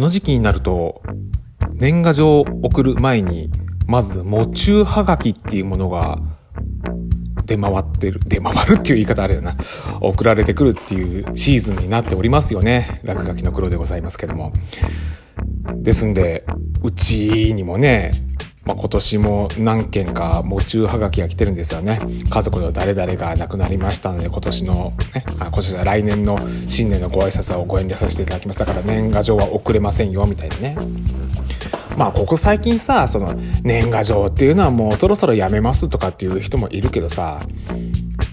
この時期になると年賀状を送る前にまず喪中はがきっていうものが出回ってる出回るっていう言い方あれだな。送られてくるっていうシーズンになっておりますよね。落書きの黒でございますけども。ですんでうちにもねまあ、今年も何件か喪中はがきが来てるんですよね。家族の誰々が亡くなりましたので今年の、ね、あ今年は来年の新年のご挨拶をご遠慮させていただきましたから年賀状は遅れませんよみたいなね。まあここ最近さその年賀状っていうのはもうそろそろやめますとかっていう人もいるけどさ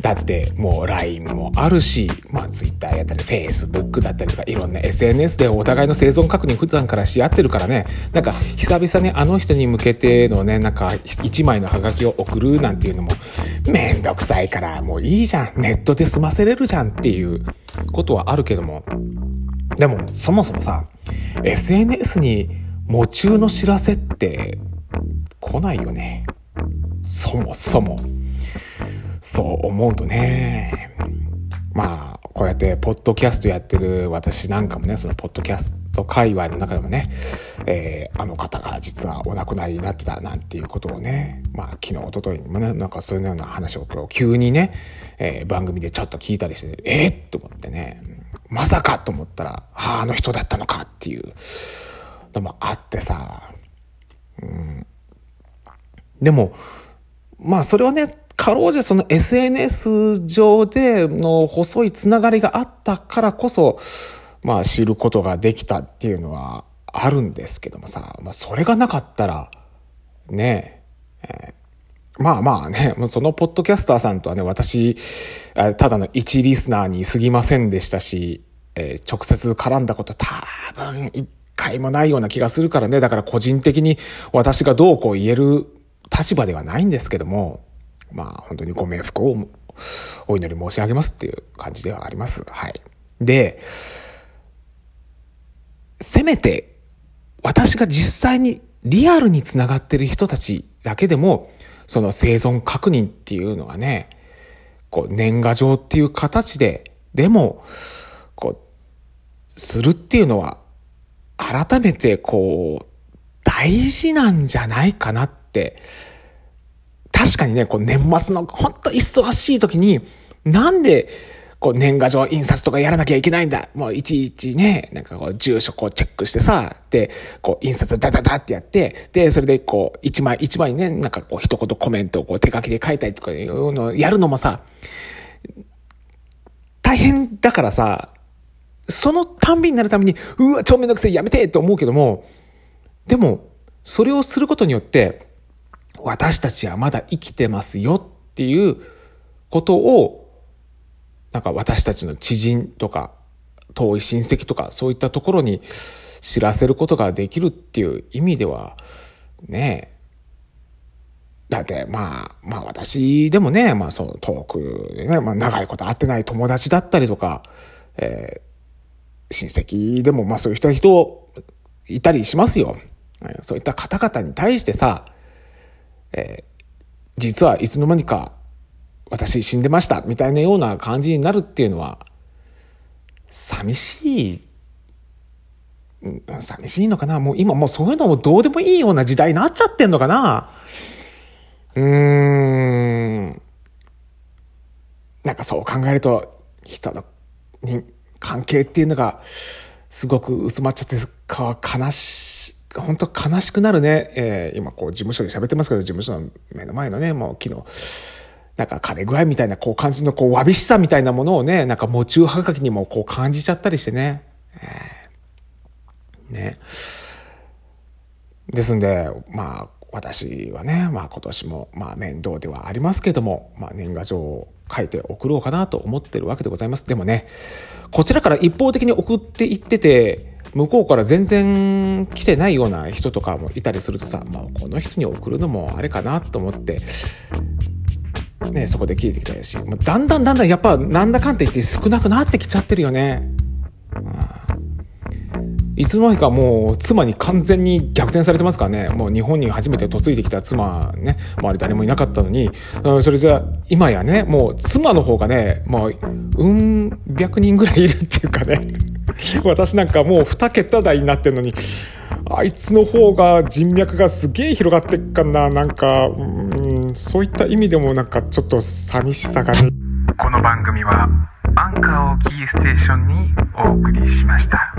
だってもう LINE もあるし、まあ Twitter やったり Facebook だったりとかいろんな SNS でお互いの生存確認普段からし合ってるからね、なんか久々にあの人に向けてのね、なんか一枚のハガキを送るなんていうのもめんどくさいからもういいじゃん。ネットで済ませれるじゃんっていうことはあるけども。でもそもそもさ、SNS に夢中の知らせって来ないよね。そもそも。そう思うとね。まあこうやってポッドキャストやってる私なんかもねそのポッドキャスト界隈の中でもね、えー、あの方が実はお亡くなりになってたなんていうことをねまあ昨日一昨日にもねなんかそういうような話を今日急にね、えー、番組でちょっと聞いたりしてえっ、と思ってねまさかと思ったらあああの人だったのかっていうのもあってさ、うん、でもまあそれはねかろうじてその SNS 上での細いつながりがあったからこそ、まあ知ることができたっていうのはあるんですけどもさ、まあそれがなかったら、ねえ、ー、まあまあね、そのポッドキャスターさんとはね、私、ただの一リスナーに過ぎませんでしたし、えー、直接絡んだこと多分一回もないような気がするからね、だから個人的に私がどうこう言える立場ではないんですけども、まあ本当にご冥福をお祈り申し上げますっていう感じではあります。はい。で、せめて私が実際にリアルにつながってる人たちだけでも、その生存確認っていうのはね、こう年賀状っていう形で、でも、こう、するっていうのは、改めてこう、大事なんじゃないかなって確かにね、こう年末のほんと忙しい時に、なんで、こう年賀状印刷とかやらなきゃいけないんだ？もういちいちね、なんかこう住所こうチェックしてさ、で、こう印刷ダダダってやって、で、それでこう一枚一枚ね、なんかこう一言コメントをこう手書きで書いたりとかいうのをやるのもさ、大変だからさ、そのたんびになるために、うわ、超めんどくせえやめてって思うけども、でも、それをすることによって、私たちはまだ生きてますよっていうことを、なんか私たちの知人とか、遠い親戚とか、そういったところに知らせることができるっていう意味では、ねえだってまあ、まあ私でもね、まあそう遠くでね、まあ長いこと会ってない友達だったりとか、えー、親戚でもまあそういう人人いたりしますよ。そういった方々に対してさ、えー、実はいつの間にか私死んでましたみたいなような感じになるっていうのは寂しい寂しいのかなもう今もうそういうのもどうでもいいような時代になっちゃってんのかな。うーん。なんかそう考えると人のに関係っていうのがすごく薄まっちゃってか悲し本当悲しくなるね。えー、今こう事務所で喋ってますけど、事務所の目の前のね、もう昨日、なんか枯れ具合みたいな、こう感じのこうわびしさみたいなものをね、なんかもう中はがきにもこう感じちゃったりしてね。えー、ね。ですんで、まあ、私はね、まあ今年も、まあ面倒ではありますけども、まあ年賀状を書いて送ろうかなと思ってるわけでございます。でもね、こちらから一方的に送っていってて、向こうから全然来てないような人とかもいたりするとさ、まあ、この人に送るのもあれかなと思って、ね、そこで聞いてきたし、だんだんだんだんやっぱなんだかんって言って少なくなってきちゃってるよね。いつの間かもう妻に完全に逆転されてますからね。もう日本に初めて嫁いできた妻ね、周り誰もいなかったのに、それじゃ今やね、もう妻の方がね、もう、うん、百人ぐらいいるっていうかね。私なんかもう2桁台になってるのに、あいつの方が人脈がすげえ広がってっかな。なんか、うん、そういった意味でもなんかちょっと寂しさがね。この番組はアンカーをキーステーションにお送りしました。